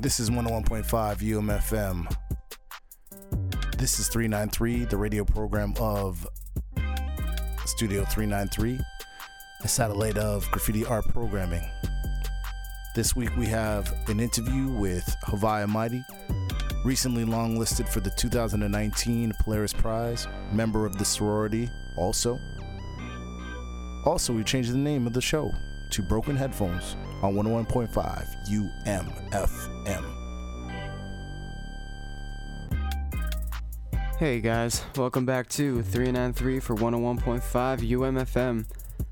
This is 101.5 UMFM. This is 393, the radio program of Studio 393, a satellite of graffiti art programming. This week we have an interview with Haviah Mighty, recently longlisted for the 2019 Polaris Prize, member of the sorority also. Also, we changed the name of the show to Broken Headphones on 101.5 UMFM. Hey guys, welcome back to 393 for 101.5 UMFM.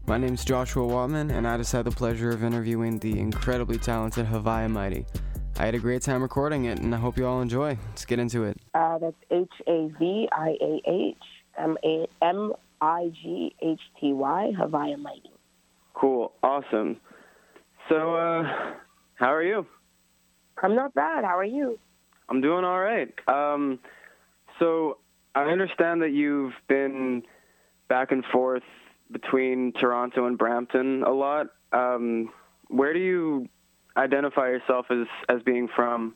My name's Joshua Watman, and I just had the pleasure of interviewing the incredibly talented Haviah Mighty. I had a great time recording it, and I hope you all enjoy. Let's get into it. Uh, that's H A V I A H M A M I G H T Y, Haviah Mighty. Cool. Awesome. So, uh, how are you? I'm not bad. How are you? I'm doing all right. Um, so, I understand that you've been back and forth between Toronto and Brampton a lot. Um, where do you identify yourself as, as being from?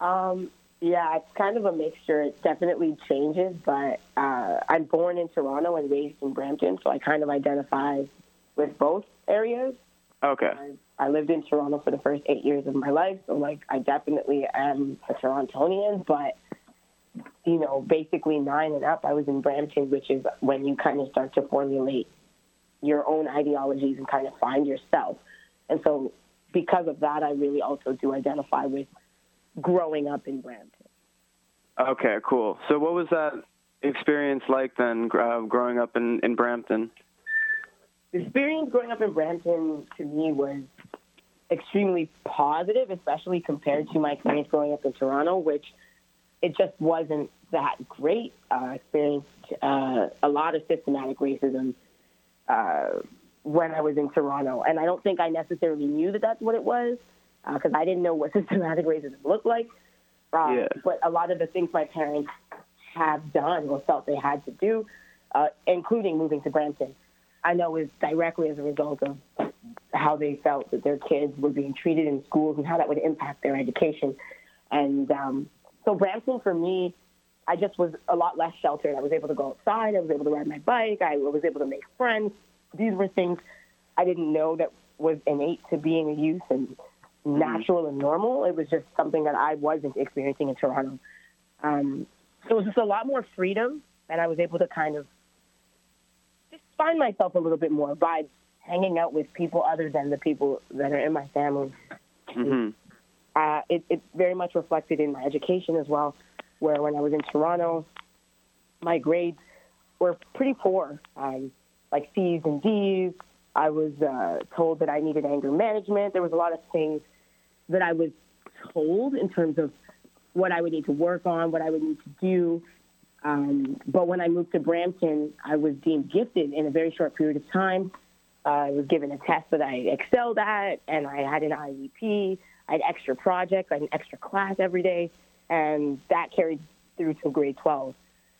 Um, yeah, it's kind of a mixture. It definitely changes, but uh, I'm born in Toronto and raised in Brampton, so I kind of identify with both areas. Okay. I, I lived in Toronto for the first eight years of my life, so like I definitely am a Torontonian, but you know, basically nine and up, I was in Brampton, which is when you kind of start to formulate your own ideologies and kind of find yourself. And so, because of that, I really also do identify with growing up in Brampton. Okay, cool. So, what was that experience like then, uh, growing up in, in Brampton? The experience growing up in Brampton to me was extremely positive, especially compared to my experience growing up in Toronto, which it just wasn't that great. Uh, experienced uh, a lot of systematic racism uh, when I was in Toronto, and I don't think I necessarily knew that that's what it was because I didn't know what systematic racism looked like. Uh, Yeah. But a lot of the things my parents have done or felt they had to do, uh, including moving to Brampton, I know is directly as a result of how they felt that their kids were being treated in schools and how that would impact their education. And um, so Brampton for me, I just was a lot less sheltered. I was able to go outside. I was able to ride my bike. I was able to make friends. These were things I didn't know that was innate to being a youth and natural and normal. It was just something that I wasn't experiencing in Toronto. Um, so it was just a lot more freedom, and I was able to kind of find myself a little bit more by hanging out with people other than the people that are in my family hmm uh, it, it very much reflected in my education as well, where when I was in Toronto, my grades were pretty poor, um, like C's and D's. I was uh, told that I needed anger management. There was a lot of things that I was told in terms of what I would need to work on, what I would need to do. Um, but when I moved to Brampton, I was deemed gifted in a very short period of time. Uh, I was given a test that I excelled at, and I had an IEP. I had extra projects, I had an extra class every day, and that carried through to grade 12.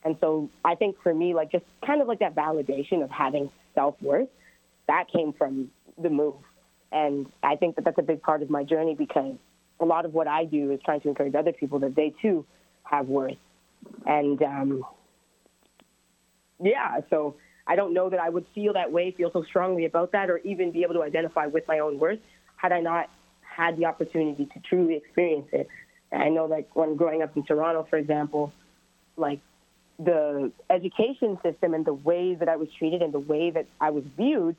And so I think for me, like just kind of like that validation of having self worth, that came from the move. And I think that that's a big part of my journey because a lot of what I do is trying to encourage other people that they too have worth. And um, yeah, so I don't know that I would feel that way, feel so strongly about that, or even be able to identify with my own worth had I not had the opportunity to truly experience it. I know, like, when growing up in Toronto, for example, like the education system and the way that I was treated and the way that I was viewed,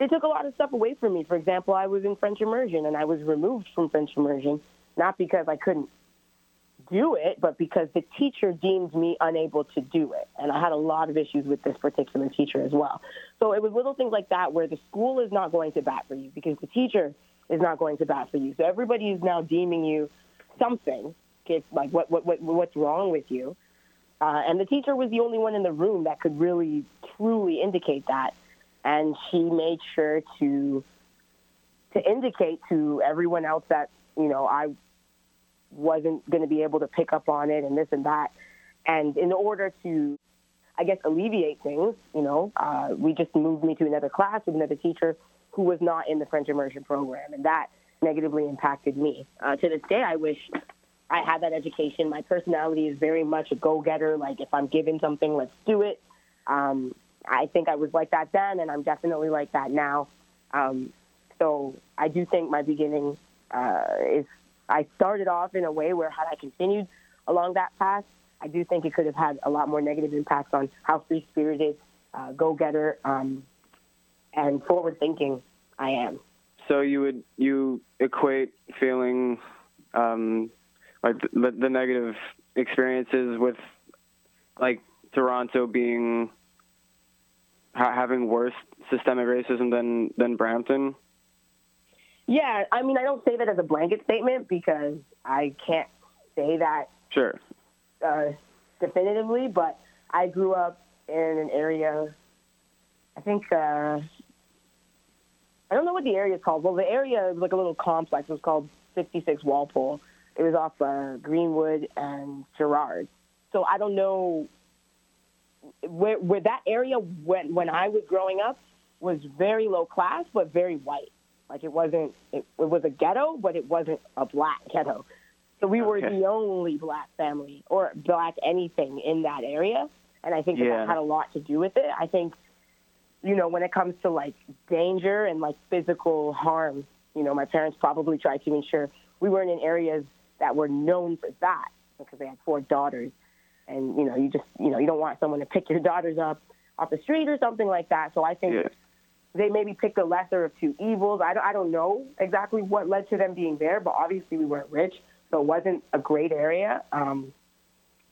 it took a lot of stuff away from me. For example, I was in French immersion and I was removed from French immersion, not because I couldn't do it, but because the teacher deemed me unable to do it. And I had a lot of issues with this particular teacher as well. So it was little things like that where the school is not going to bat for you because the teacher is not going to bat for you. So everybody is now deeming you something. Like what, what, what what's wrong with you? Uh, and the teacher was the only one in the room that could really, truly indicate that. And she made sure to to indicate to everyone else that you know I wasn't going to be able to pick up on it and this and that. And in order to, I guess, alleviate things, you know, uh, we just moved me to another class with another teacher who was not in the French immersion program, and that negatively impacted me. Uh, to this day, I wish I had that education. My personality is very much a go-getter. Like if I'm given something, let's do it. Um, I think I was like that then, and I'm definitely like that now. Um, so I do think my beginning uh, is I started off in a way where had I continued along that path, I do think it could have had a lot more negative impacts on how free spirited, uh, go getter, um, and forward thinking I am. So you would you equate feeling um, like the, the negative experiences with like Toronto being ha- having worse systemic racism than than Brampton? Yeah, I mean, I don't say that as a blanket statement because I can't say that Sure. uh, definitively, but I grew up in an area. I think uh, I don't know what the area is called. Well, the area is like a little complex. It was called 66 Walpole. It was off uh, Greenwood and Gerrard. So I don't know where where that area when when I was growing up was very low class but very white. Like it wasn't it, it was a ghetto, but it wasn't a black ghetto. So we were Okay. the only black family or black anything in that area, and I think that, Yeah. that had a lot to do with it. I think, you know, when it comes to like danger and like physical harm, you know, my parents probably tried to ensure we weren't in areas that were known for that because they had four daughters, and you know, you just you know you don't want someone to pick your daughters up off the street or something like that. So I think Yeah. They maybe picked the lesser of two evils. I don't, I don't know exactly what led to them being there, but obviously we weren't rich, so it wasn't a great area. Um,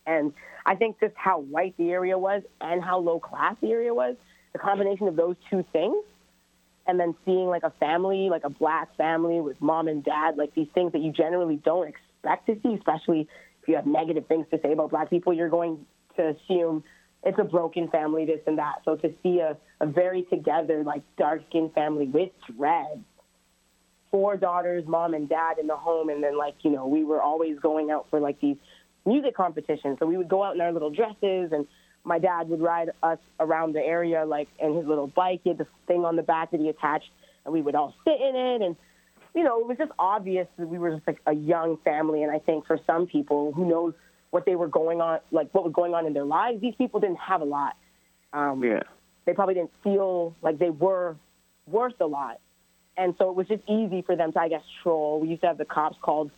and I think just how white the area was and how low class the area was, the combination of those two things, and then seeing like a family, like a black family with mom and dad, like these things that you generally don't expect to see, especially if you have negative things to say about black people, you're going to assume it's a broken family, this and that. So to see a, a very together, like dark skinned family with dreads, four daughters, mom and dad in the home, and then like, you know, we were always going out for like these music competitions. So we would go out in our little dresses and my dad would ride us around the area like in his little bike. He had this thing on the back that he attached and we would all sit in it and you know, it was just obvious that we were just like a young family and I think for some people who knows what they were going on like what was going on in their lives, these people didn't have a lot. Um Yeah. they probably didn't feel like they were worth a lot. And so it was just easy for them to, I guess, troll. We used to have the cops called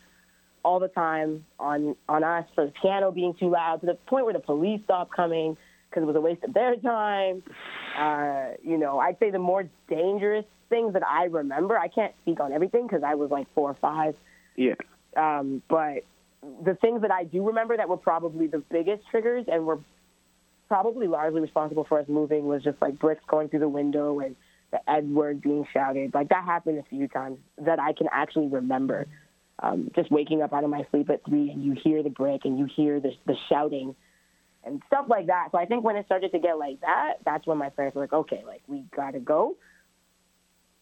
all the time on, on us for the piano being too loud to the point where the police stopped coming because it was a waste of their time. Uh, you know, I'd say the more dangerous things that I remember, I can't speak on everything because I was like four or five. Yeah. Um, but the things that I do remember that were probably the biggest triggers and were probably largely responsible for us moving was just like bricks going through the window and the Ed word being shouted. Like that happened a few times that I can actually remember. Um, just waking up out of my sleep at three and you hear the brick and you hear the, the shouting and stuff like that. So I think when it started to get like that, that's when my parents were like, okay, like we got to go.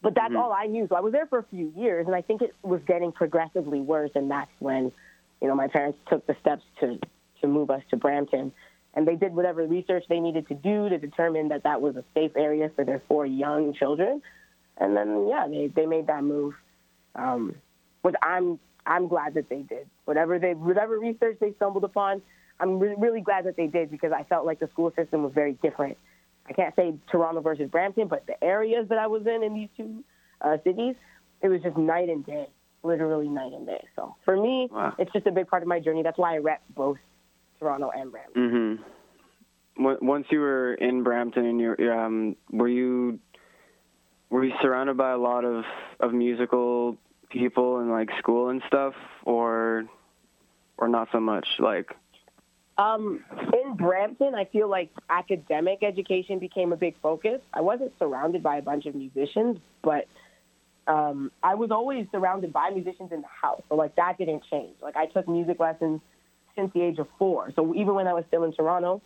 But that's all I knew. So I was there for a few years, and I think it was getting progressively worse. And that's when, you know, my parents took the steps to to move us to Brampton, and they did whatever research they needed to do to determine that that was a safe area for their four young children. And then, yeah, they they made that move, um, which I'm I'm glad that they did. Whatever they whatever research they stumbled upon, I'm re- really glad that they did because I felt like the school system was very different. I can't say Toronto versus Brampton, but the areas that I was in in these two uh, cities, it was just night and day, literally night and day. So for me, Wow. it's just a big part of my journey. That's why I rep both Toronto and Brampton. Mhm. Once you were in Brampton, and you um, were you were you surrounded by a lot of of musical people in like school and stuff, or or not so much? Like, Um, in Brampton, I feel like academic education became a big focus. I wasn't surrounded by a bunch of musicians, but um, I was always surrounded by musicians in the house. So like that didn't change. Like I took music lessons since the age of four. So even when I was still in Toronto,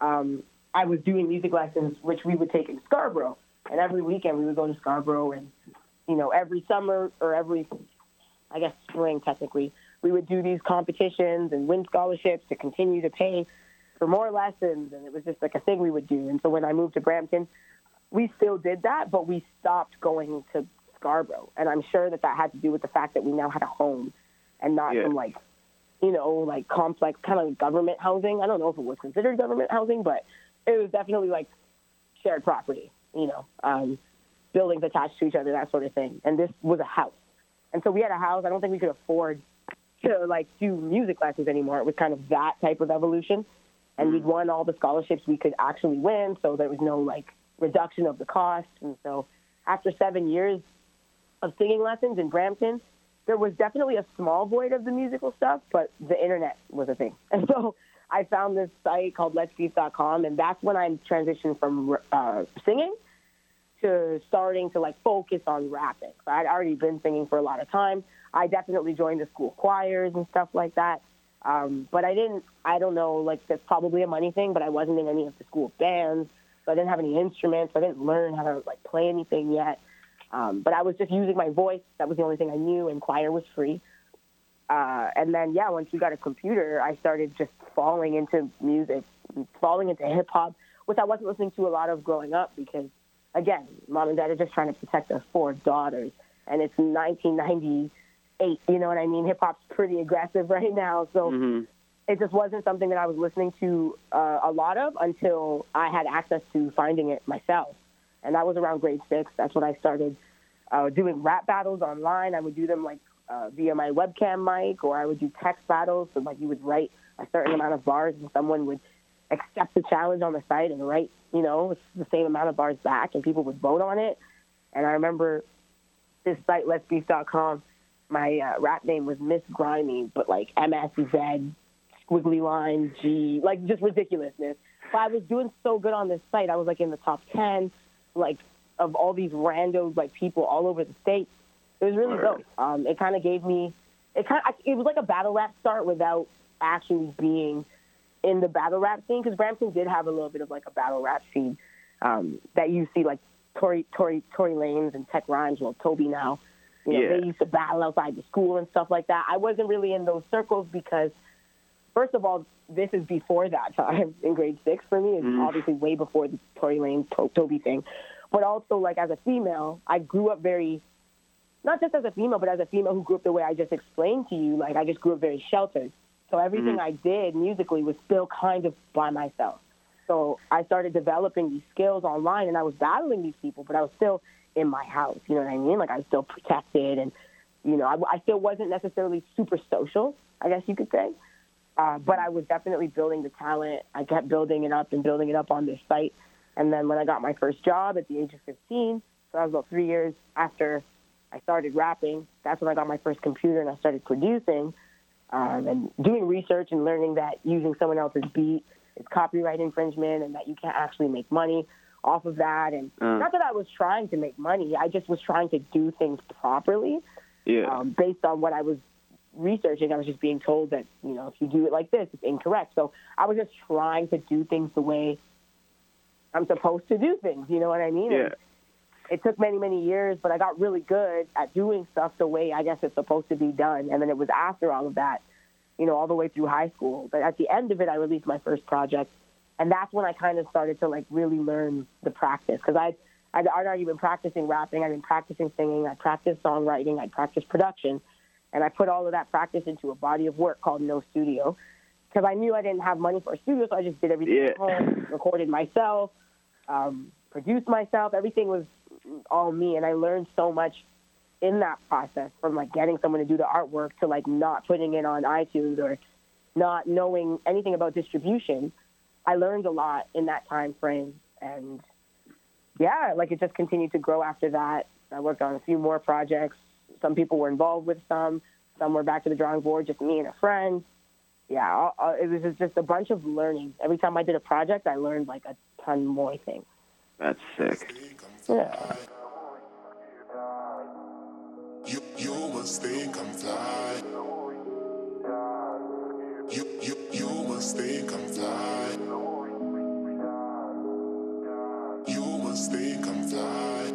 um, I was doing music lessons, which we would take in Scarborough. And every weekend we would go to Scarborough, and you know every summer or every, I guess spring technically, we would do these competitions and win scholarships to continue to pay for more lessons, and it was just like a thing we would do. And so when I moved to Brampton, we still did that, but we stopped going to Scarborough, and I'm sure that that had to do with the fact that we now had a home, and not Yeah. some like, you know, like complex kind of government housing. I don't know if it was considered government housing, but it was definitely like shared property. You know, um, buildings attached to each other, that sort of thing. And this was a house, and so we had a house. I don't think we could afford to like do music lessons anymore. It was kind of that type of evolution, and we'd won all the scholarships we could actually win, so there was no like reduction of the cost. And so after seven years of singing lessons in Brampton, there was definitely a small void of the musical stuff, but the internet was a thing. And so I found this site called letsbeef.com, and that's when I transitioned from uh, singing to starting to like focus on rapping. So I'd already been singing for a lot of time. I definitely joined the school choirs and stuff like that. Um, but I didn't, I don't know, like that's probably a money thing, but I wasn't in any of the school bands. So I didn't have any instruments. I didn't learn how to like play anything yet. Um, but I was just using my voice. That was the only thing I knew, and choir was free. Uh, and then, yeah, once we got a computer, I started just falling into music, falling into hip hop, which I wasn't listening to a lot of growing up because, again, mom and dad are just trying to protect their four daughters. And it's 1998, you know what I mean? Hip hop's pretty aggressive right now. So Mhm. it just wasn't something that I was listening to uh, a lot of until I had access to finding it myself. And that was around grade six. That's when I started uh, doing rap battles online. I would do them like uh, via my webcam mic, or I would do text battles. So like you would write a certain amount of bars, and someone would accept the challenge on the site and write, you know, the same amount of bars back, and people would vote on it. And I remember this site, letsbeef.com, my uh, rap name was Miss Grimy, but like MSZ, squiggly line, G, like just ridiculousness. But I was doing so good on this site. I was like in the top 10, like of all these random like people all over the state. It was really dope. Um, it kind of gave me, it kind of, it was like a battle rap start without actually being in the battle rap scene because Brampton did have a little bit of like a battle rap scene um, that you see like Tory Tory Tory Lanez and Tech Rhymes, well Toby now. You know, Yeah. they used to battle outside the school and stuff like that. I wasn't really in those circles because first of all, this is before that time in grade six for me. It's Mhm. obviously way before the Tory Lanez to- Toby thing. But also like as a female, I grew up very not just as a female, but as a female who grew up the way I just explained to you, like I just grew up very sheltered. So everything Mhm. I did musically was still kind of by myself. So I started developing these skills online, and I was battling these people, but I was still in my house. You know what I mean? Like I was still protected, and you know, I, I still wasn't necessarily super social. I guess you could say, uh, but I was definitely building the talent. I kept building it up and building it up on this site, and then when I got my first job at the age of 15, so that was about three years after I started rapping. That's when I got my first computer and I started producing um, and doing research and learning that using someone else's beat is copyright infringement and that you can't actually make money off of that. And Uh. not that I was trying to make money, I just was trying to do things properly Yeah. um, based on what I was researching. I was just being told that, you know, if you do it like this, it's incorrect. So I was just trying to do things the way I'm supposed to do things. You know what I mean? yeah. And it took many, many years, but I got really good at doing stuff the way I guess it's supposed to be done. And then it was after all of that, you know, all the way through high school. But at the end of it, I released my first project. And that's when I kind of started to like really learn the practice because I'd, I'd already been practicing rapping, I'd been practicing singing, I practiced songwriting, I practiced production. And I put all of that practice into a body of work called No Studio because I knew I didn't have money for a studio, so I just did everything at home, recorded myself, um, produced myself. Everything was all me, and I learned so much in that process from like getting someone to do the artwork to like not putting it on iTunes or not knowing anything about distribution. I learned a lot in that time frame, and yeah, like it just continued to grow after that. I worked on a few more projects. Some people were involved with some. Some were back to the drawing board, just me and a friend. Yeah, it was just a bunch of learning. Every time I did a project, I learned like a ton more things. That's sick. Yeah. You, you must think I'm fly. You, you, you must think I'm fly. You must think I'm fly.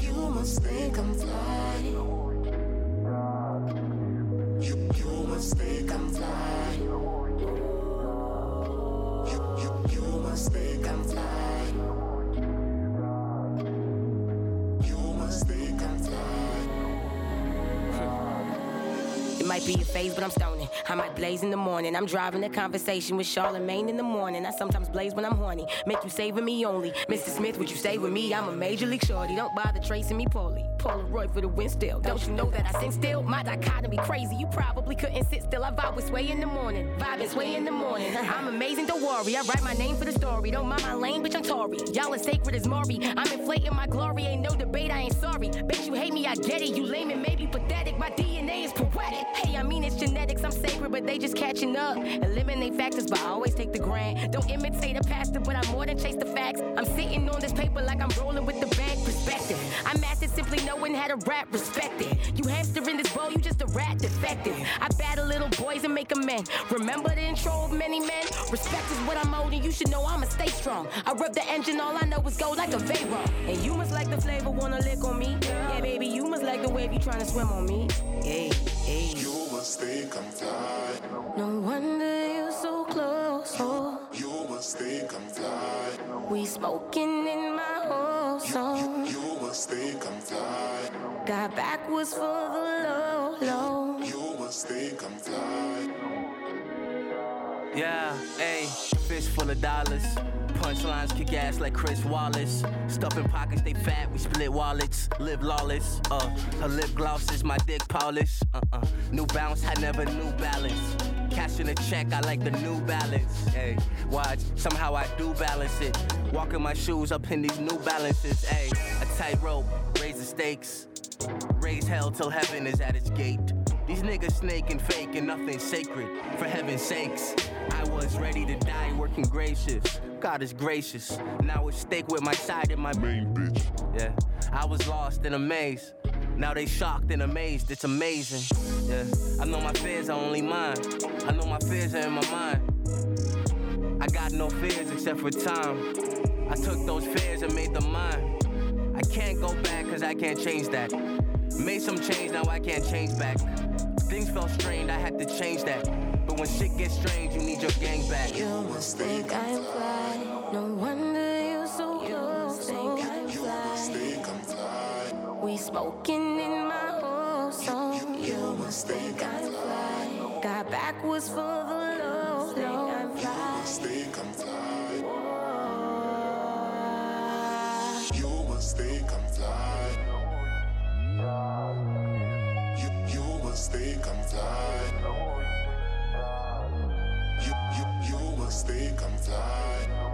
You must think I'm fly. You, you must think I'm fly. It might be a phase, but I'm stoning. I might blaze in the morning. I'm driving a conversation with Charlemagne in the morning. I sometimes blaze when I'm horny. Make you saving me only. Mr. Smith, would you stay with me? I'm a major league shorty. Don't bother tracing me, poorly. Polaroid for the win still. Don't you know that I sing still? My dichotomy crazy. You probably couldn't sit still. I vibe with sway in the morning. Vibe and sway in the morning. I'm amazing, don't worry. I write my name for the story. Don't mind my lane, bitch, I'm Tory. Y'all as sacred as Maury. I'm inflating my glory. Ain't no debate, I ain't sorry. Bet you hate me, I get it. You lame and maybe pathetic. My DNA is poetic. Hey, I mean it's genetics. I'm sacred, but they just catching up. Eliminate factors, but I always take the grant. Don't imitate a pastor, but I'm more than chase the facts. I'm sitting on this paper like I'm rolling with the bank perspective. I mastered simply knowing how to rap, respect it. You hamster in this bowl, you just a rat defective. I battle little boys and make men. Remember the intro of many men? Respect is what I'm and you should know I'ma stay strong. I rev the engine, all I know is go like a Veyron. And you must like the flavor, wanna lick on me. Yeah, baby, you must like the wave, you tryna swim on me. Hey, hey. You must think I'm fly. No wonder you're so close. Oh, You must think I'm fly. we smoking in my whole song. You must think I'm fly. Got backwards for the low, low. You must think I'm fly. Yeah, ayy, fish full of dollars. Punchlines kick ass like Chris Wallace. Stuffing pockets, they fat, we split wallets. Live lawless, uh, her lip gloss is my dick polish. Uh uh, new bounce, I never knew balance. Cashing a check, I like the new balance. Hey, watch, somehow I do balance it. Walking my shoes up in these new balances. Hey, a tightrope, raise the stakes. Raise hell till heaven is at its gate. These niggas snake and fake and nothing sacred. For heaven's sakes, I was ready to die working gracious. God is gracious. Now it's stake with my side and my main bitch. Yeah, I was lost in a maze. Now they shocked and amazed. It's amazing. Yeah, I know my fears are only mine. I know my fears are in my mind. I got no fears except for time. I took those fears and made them mine. I can't go back cause I can't change that. Made some change, now I can't change back. Things felt strained, I had to change that. But when shit gets strange, you need your gang back. You must think I'm fly. No wonder We smoking in my whole song. You must think I'm fly. Got backwards for the low, low. I'm fly. Think I'm fly. You must think I'm fly. You you must think I'm fly. You you you must think I'm fly.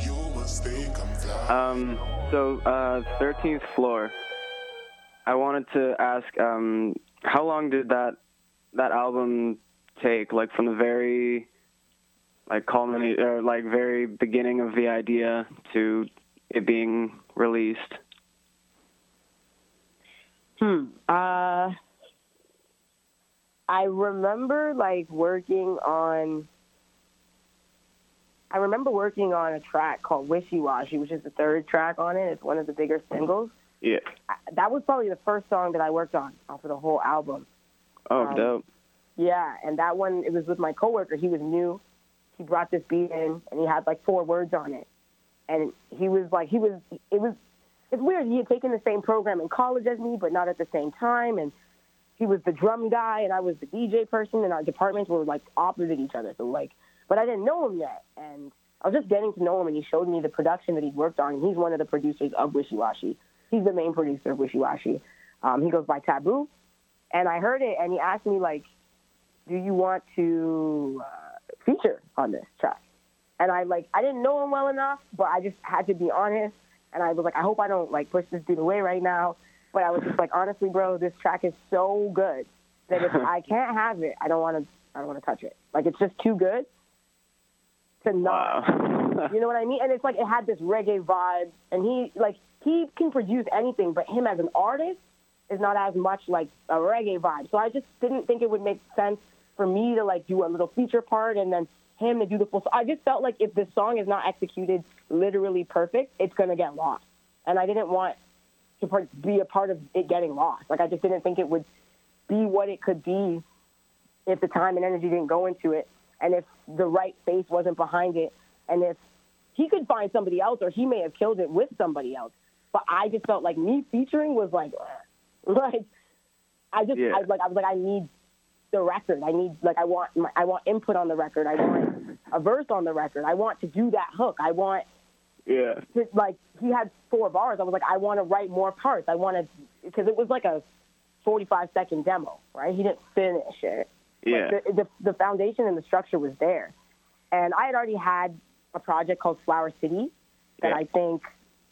You must think I'm fly. Um, so, uh, 13th floor. I wanted to ask, um, how long did that that album take? Like from the very, like culminate, or like very beginning of the idea to it being released. Hmm. Uh, I remember like working on. I remember working on a track called Wishy Washy, which is the third track on it. It's one of the bigger singles. Yeah. I, that was probably the first song that I worked on off of the whole album. Oh, Um, dope. Yeah, and that one it was with my coworker. He was new. He brought this beat in, and he had like four words on it. And he was like, he was, it was, it's weird. He had taken the same program in college as me, but not at the same time. And he was the drum guy, and I was the DJ person, and our departments were like opposite each other. So like, but I didn't know him yet, and I was just getting to know him, and he showed me the production that he'd worked on. And he's one of the producers of Wishy Washy. He's the main producer of Wishy Washy. Um, he goes by Taboo, and I heard it, and he asked me like, "Do you want to uh, feature on this track?" And I like, I didn't know him well enough, but I just had to be honest, and I was like, I hope I don't like push this dude away right now. But I was just like, honestly, bro, this track is so good that if I can't have it, I don't want to. I don't want to touch it. Like it's just too good to not. Wow. You know what I mean? And it's like it had this reggae vibe, and he like he can produce anything, but him as an artist is not as much like a reggae vibe. So I just didn't think it would make sense for me to like do a little feature part and then him to do the full. So I just felt like if this song is not executed literally perfect, it's gonna get lost, and I didn't want to be a part of it getting lost. Like I just didn't think it would be what it could be if the time and energy didn't go into it, and if the right face wasn't behind it, and if he could find somebody else, or he may have killed it with somebody else. But I just felt like me featuring was like, like I just Yeah. I like I was like I need the record. I need like I want my, I want input on the record. I want a verse on the record. I want to do that hook. I want Yeah. to, like he had four bars. I was like I want to write more parts. I want to because it was like a 45 second demo, right? He didn't finish it. Yeah. Like the, the the foundation and the structure was there, and I had already had a project called Flower City that Yeah. I think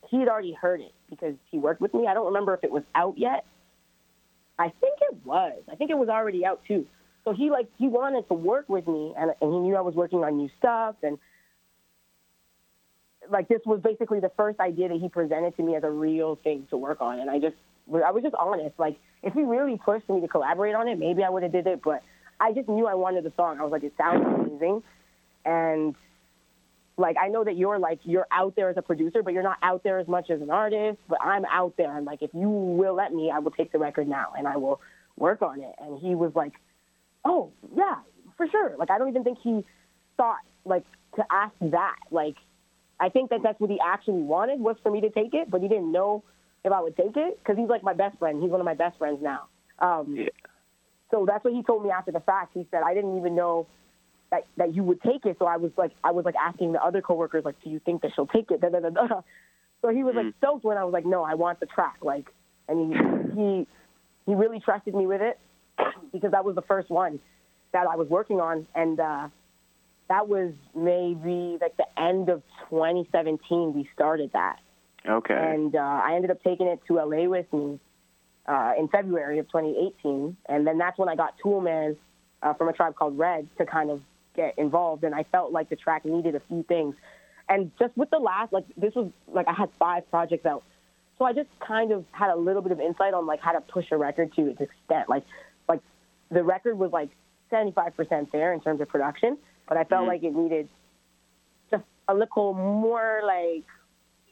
he had already heard it because he worked with me. I don't remember if it was out yet. I think it was. I think it was already out too. So he like he wanted to work with me, and and he knew I was working on new stuff, and like this was basically the first idea that he presented to me as a real thing to work on, and I just I was just honest. Like if he really pushed me to collaborate on it, maybe I would have did it, but I just knew I wanted the song. I was like, it sounds amazing, and like I know that you're like you're out there as a producer, but you're not out there as much as an artist. But I'm out there, and like if you will let me, I will take the record now and I will work on it. And he was like, oh yeah, for sure. Like I don't even think he thought like to ask that. Like I think that that's what he actually wanted was for me to take it, but he didn't know if I would take it because he's like my best friend. He's one of my best friends now. Um, Yeah. So that's what he told me after the fact. He said I didn't even know that that you would take it. So I was like I was like asking the other coworkers like, do you think that she'll take it? Da, da, da. So he was like stoked when I was like, no, I want the track. Like, and he he he really trusted me with it because that was the first one that I was working on, and uh, that was maybe like the end of 2017. We started that, Okay. and uh, I ended up taking it to LA with me uh, in February of 2018, and then that's when I got Toolman uh, from a tribe called Red to kind of get involved, and I felt like the track needed a few things, and just with the last like this was like I had five projects out, so I just kind of had a little bit of insight on like how to push a record to its extent, like like the record was like 75% there in terms of production, but I felt like it needed just a little more like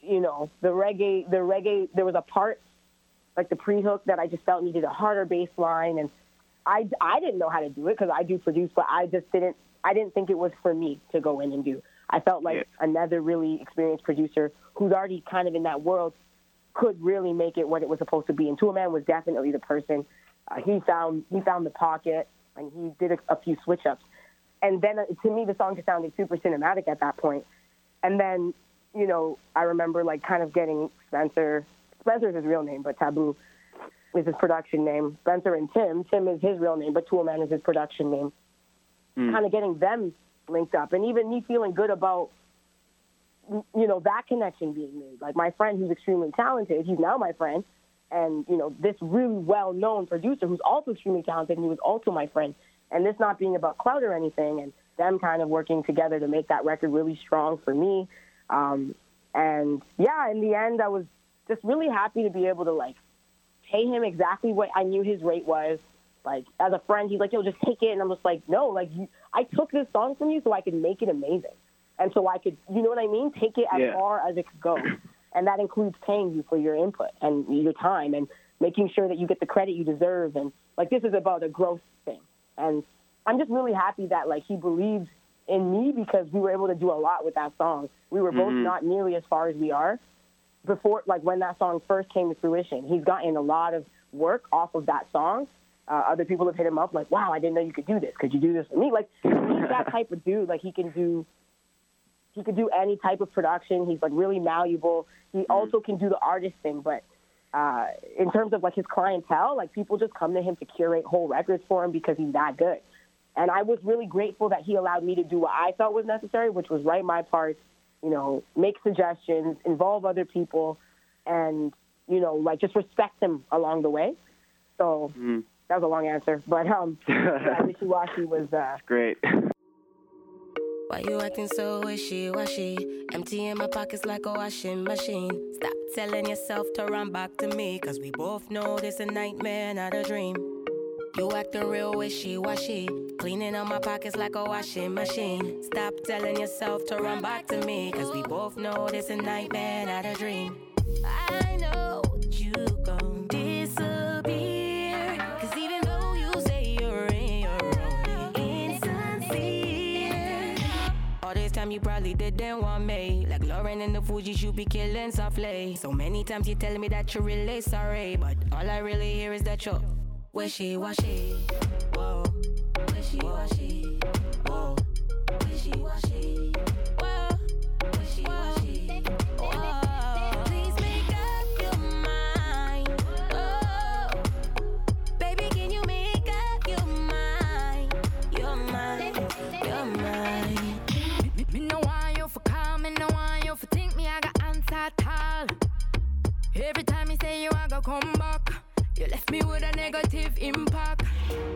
you know the reggae the reggae there was a part like the pre-hook that I just felt needed a harder bass line and I, I didn't know how to do it because I do produce but I just didn't I didn't think it was for me to go in and do. I felt like Yeah. another really experienced producer who's already kind of in that world could really make it what it was supposed to be and Tool Man was definitely the person. Uh, he found he found the pocket and he did a, a few switch ups and then uh, to me the song just sounded super cinematic at that point. And then you know i remember like kind of getting spencer spencer's his real name but taboo is his production name. Spencer and tim tim is his real name but toolman is his production name. Kind of getting them linked up and even me feeling good about you know that connection being made. Like my friend who's extremely talented he's now my friend and you know this really well known producer who's also extremely talented and he was also my friend. And this not being about clout or anything and them kind of working together to make that record really strong for me. Um, and yeah in the end i was just really happy to be able to like pay him exactly what i knew his rate was. Like as a friend he's like yo just take it. And i'm just like no like you, i took this song from you so i could make it amazing. And so i could you know what i mean? Take it as Yeah. far as it could go. And that includes paying you for your input and your time and making sure that you get the credit you deserve. And like this is about a growth thing. And i'm just really happy that like he believed in me because we were able to do a lot with that song. We were both mm-hmm. not nearly as far as we are before like when that song first came to fruition he's gotten a lot of work off of that song uh, other people have hit him up like wow i didn't know you could do this could you do this for me like he's that type of dude like he can do he could do any type of production. He's like really malleable. He also can do the artist thing, but uh, in terms of like his clientele, like people just come to him to curate whole records for him because he's that good. And I was really grateful that he allowed me to do what I felt was necessary, which was write my parts, you know, make suggestions, involve other people, and you know, like just respect him along the way. So that was a long answer, but um, yeah, Wishy Washy was uh, Great. Why you acting so wishy-washy? Emptying my pockets like a washing machine. Stop telling yourself to run back to me, cause we both know this a nightmare, not a dream. You acting real wishy-washy, cleaning out my pockets like a washing machine. Stop telling yourself to run back to me, cause we both know this a nightmare, not a dream. I know you gon' disappear, cause even though you say you're in your own, insincere. All this time you probably didn't want me. Like Lauryn and the Fugees, you be killing softly. So many times you tell me that you're really sorry, but all I really hear is that you're Wishy washy. Whoa. Wishy washy. Whoa. Wishy washy. Whoa. Wishy washy. Whoa. Please make up your mind. Oh. Baby, can you make up your mind? Your mind. Your mind. Me, me no want you for call, me no want you for think me I got answer at all. Every time you say you I go come back, you left me with a negative impact.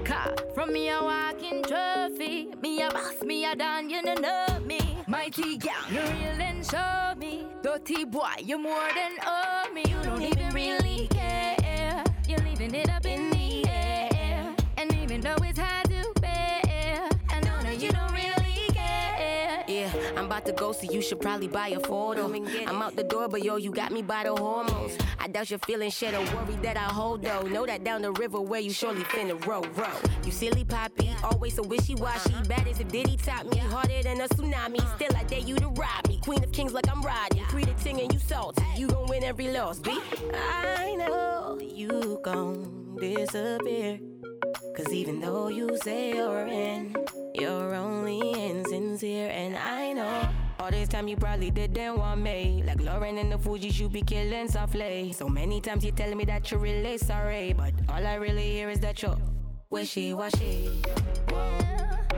Car from me a walking trophy, me a boss, me a done, you don't know me. Mighty gal, you real and show me. Dirty boy, you more than owe me. You don't even really care. You're leaving it up in the air, and even though it's hard to bear, I know that you don't about to go, so you should probably buy a photo. I'm out the door, but yo, you got me by the hormones. I doubt you're feeling shit or worry that I hold though. Know that down the river where you surely finna row, row. You silly poppy, always so wishy washy. Bad as if Diddy top me, harder than a tsunami. Still, I dare you to rob me. Queen of kings like I'm riding. Creed a ting and you salty. You gon' win every loss, B. I know you gon' disappear. Cause even though you say you're in, you're only insincere. And I know all this time you probably didn't want me. Like Lauryn and the Fugees, you be killing softly. So many times you tell me that you're really sorry. But all I really hear is that you're wishy washy.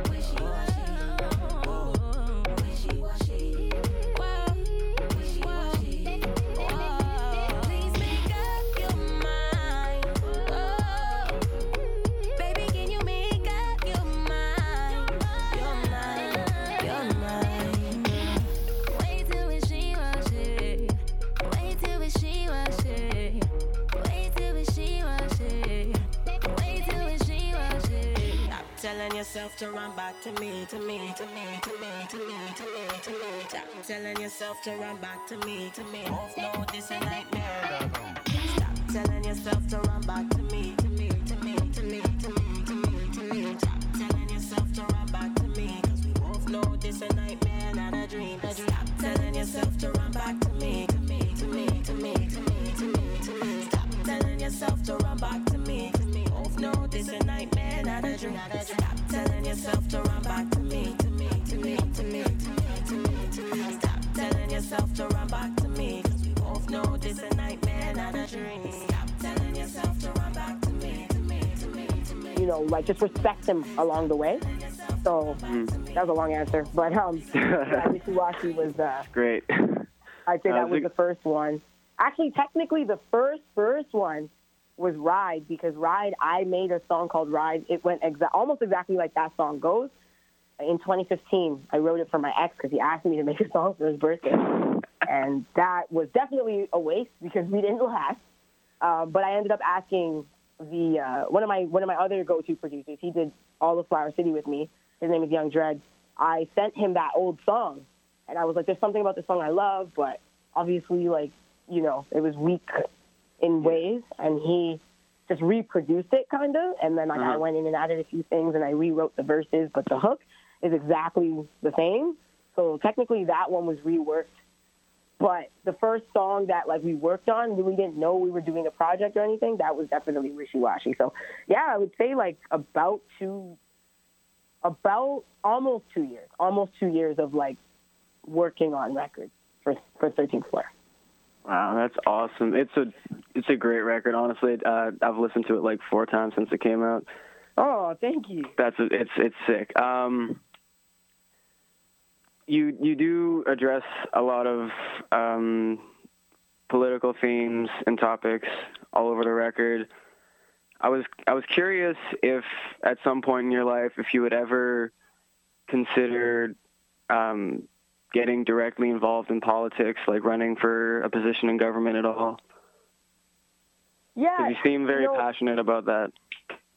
Wishy washy. Yourself to run back to me, to me, to me, to me, to me, to me, to me. Stop telling yourself to run back to me, to me. Both know this a nightmare. Stop telling yourself to run back to me, to me, to me, to me, to me, to me, to me. Stop telling yourself to run back to me, cause we both know this a nightmare, not a dream. Stop telling yourself to run back to me, to me, to me, to me, to me, to me, to me. Stop telling yourself to run back to me, cause we both know this a nightmare, not a dream. Stop yourself to run back to me, to me, to me, to me, to me, to me, to me. Stop telling yourself to run back to me, cause we both know this a nightmare, not a dream. Stop telling yourself to run back to me, to me, to me, to me. You know, like just respect him along the way. So that was a long answer, but um, yeah, Wishy Washy was uh, Great. I'd say Uh, that was the- the first one. Actually, technically, the first first one was Ride because Ride. I made a song called Ride. It went exa- almost exactly like that song goes. In 2015, I wrote it for my ex because he asked me to make a song for his birthday, and that was definitely a waste because we didn't last. Uh, but I ended up asking the uh, one of my one of my other go-to producers. He did all of Flower City with me. His name is Young Dread. I sent him that old song, and I was like, "There's something about this song I love, but obviously, like, you know, it was weak in ways." And he just reproduced it, kind of. And then like I Uh-huh. went in and added a few things, and I rewrote the verses, but the hook is exactly the same. So technically, that one was reworked. But the first song that like we worked on, we didn't know we were doing a project or anything. That was definitely Wishy Washy. So yeah, I would say like about two, about almost two years, almost two years of like working on records for for 13th Floor. Wow, that's awesome. It's a it's a great record. Honestly, uh, I've listened to it like four times since it came out. Oh, thank you. That's it's it's sick. Um, you you do address a lot of um, political themes and topics all over the record. I was I was curious if at some point in your life if you had ever considered um, getting directly involved in politics, like running for a position in government at all. Yeah, Because you seem very you know- passionate about that.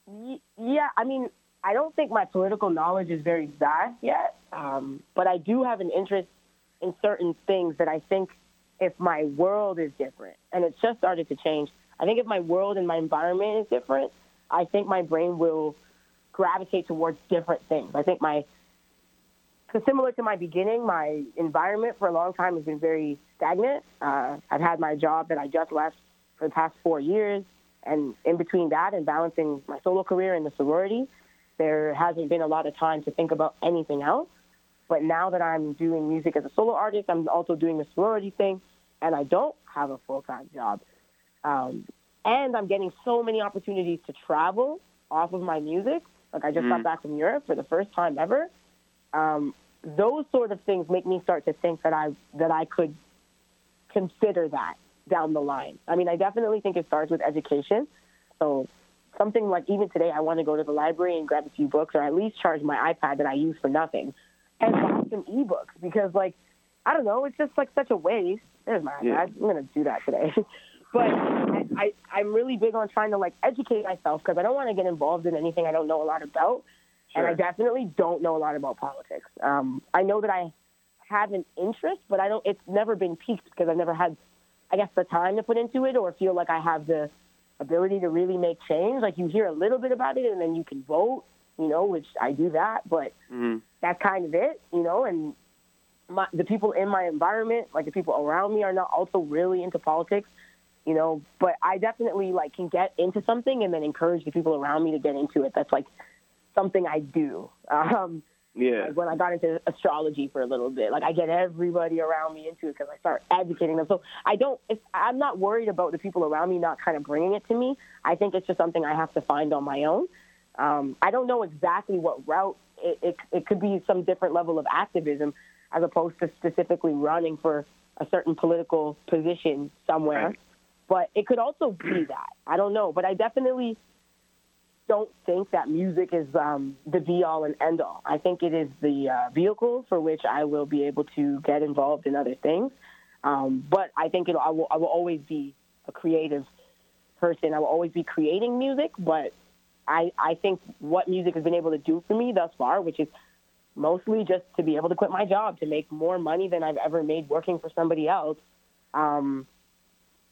Y- Yeah, I mean, I don't think my political knowledge is very vast yet, um, but I do have an interest in certain things that I think if my world is different, and it's just started to change, I think if my world and my environment is different, I think my brain will gravitate towards different things. I think my, because similar to my beginning, my environment for a long time has been very stagnant. Uh, I've had my job that I just left for the past four years, And in between that and balancing my solo career and the sorority, there hasn't been a lot of time to think about anything else. But now that I'm doing music as a solo artist, I'm also doing the sorority thing, and I don't have a full time job. Um, and I'm getting so many opportunities to travel off of my music. Like I just Mm. got back from Europe for the first time ever. Um, those sort of things make me start to think that I that I could consider that down the line. I mean, I definitely think it starts with education. So something like even today, I want to go to the library and grab a few books, or at least charge my iPad that I use for nothing, and buy some ebooks because, like, I don't know, it's just like such a waste. There's my iPad. Yeah. I'm gonna do that today. but I, I, I'm really big on trying to like educate myself because I don't want to get involved in anything I don't know a lot about, and I definitely don't know a lot about politics. Um, I know that I have an interest, but I don't. It's never been peaked because I've never had, I guess, the time to put into it or feel like I have the ability to really make change. Like you hear a little bit about it and then you can vote, you know, which I do that, but Mhm. that's kind of it, you know. And my, the people in my environment, like the people around me, are not also really into politics, you know. But I definitely like can get into something and then encourage the people around me to get into it. That's like something I do. Um, Yeah. like when I got into astrology for a little bit, like I get everybody around me into it because I start educating them. So I don't, I'm not worried about the people around me not kind of bringing it to me. I think it's just something I have to find on my own. Um, I don't know exactly what route. It, it, it could be some different level of activism as opposed to specifically running for a certain political position somewhere. Right. But it could also be that. I don't know. But I definitely don't think that music is um, the be all and end all. I think it is the uh, vehicle for which I will be able to get involved in other things. Um, but I think it, I, will, I will always be a creative person. I will always be creating music. But I, I think what music has been able to do for me thus far, which is mostly just to be able to quit my job to make more money than I've ever made working for somebody else. Um,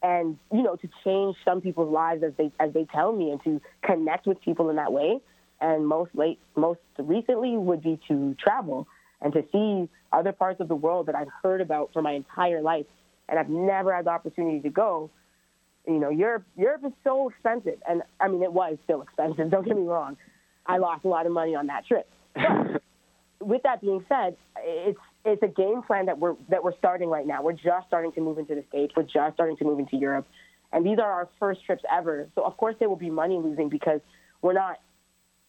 and you know to change some people's lives as they as they tell me and to connect with people in that way. And most late most recently would be to travel and to see other parts of the world that I've heard about for my entire life. And I've never had the opportunity to go. You know Europe Europe is so expensive. And I mean it was still expensive don't get me wrong. I lost a lot of money on that trip. But with that being said, it's it's a game plan that we're that we're starting right now. We're just starting to move into the states. We're just starting to move into Europe, and these are our first trips ever. So of course there will be money losing because we're not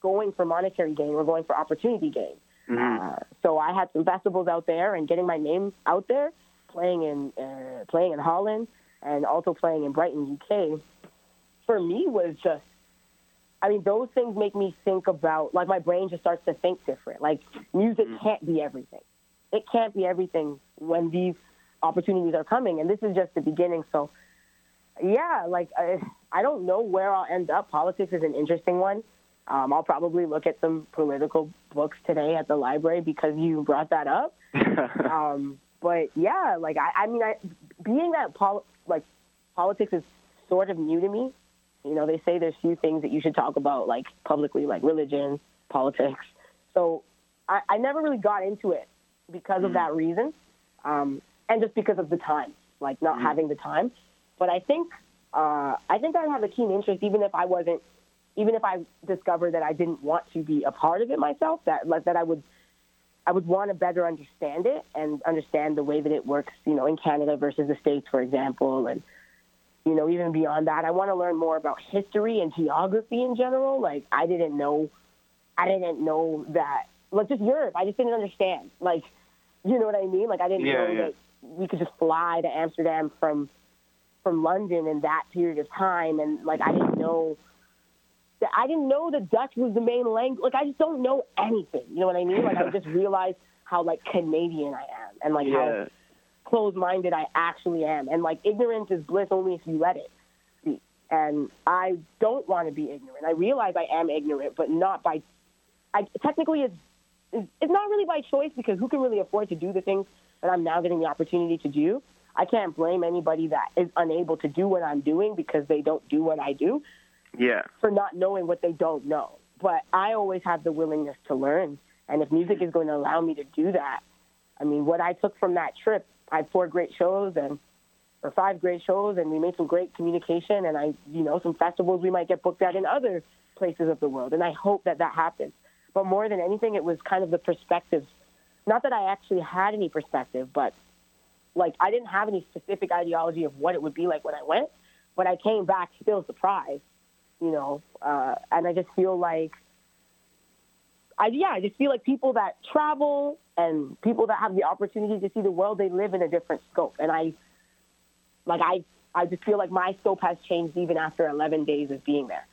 going for monetary gain. We're going for opportunity gain. Uh, so I had some festivals out there and getting my name out there, playing in uh, playing in Holland and also playing in Brighton, UK. For me was just I mean, those things make me think about, like, my brain just starts to think different. Like, music can't be everything. It can't be everything when these opportunities are coming. And this is just the beginning. So, yeah, like, I, I don't know where I'll end up. Politics is an interesting one. Um, I'll probably look at some political books today at the library because you brought that up. um, but yeah, like I, I mean, I, being that pol- like politics is sort of new to me. You know, they say there's few things that you should talk about like publicly, like religion, politics. So I, I never really got into it because of that reason, um, and just because of the time, like not having the time. But I think uh, I think I'd have a keen interest, even if I wasn't, even if I discovered that I didn't want to be a part of it myself. That like that I would I would want to better understand it and understand the way that it works, you know, in Canada versus the States, for example. And, you know, even beyond that, I want to learn more about history and geography in general. Like, I didn't know, I didn't know that, like, just Europe, I just didn't understand. Like, you know what I mean? Like, I didn't Yeah, know yeah. that we could just fly to Amsterdam from, from London in that period of time. And, like, I didn't know, that I didn't know that Dutch was the main language. Like, I just don't know anything. You know what I mean? Like, I just realized how, like, Canadian I am and, like, how yeah. closed-minded I actually am. And like ignorance is bliss only if you let it be. And I don't want to be ignorant. I realize I am ignorant, but not by. I technically it's it's not really by choice because who can really afford to do the things that I'm now getting the opportunity to do? I can't blame anybody that is unable to do what I'm doing because they don't do what I do Yeah. for not knowing what they don't know. But I always have the willingness to learn. And if music is going to allow me to do that, I mean, what I took from that trip, I had four great shows and for five great shows, and we made some great communication, and I, you know, some festivals we might get booked at in other places of the world, and I hope that that happens. But more than anything, it was kind of the perspectives. Not that I actually had any perspective, but like I didn't have any specific ideology of what it would be like when I went, but I came back still surprised, you know, uh, and I just feel like, I yeah, I just feel like people that travel and people that have the opportunity to see the world, they live in a different scope, and I, like I, I just feel like my scope has changed even after 11 days of being there,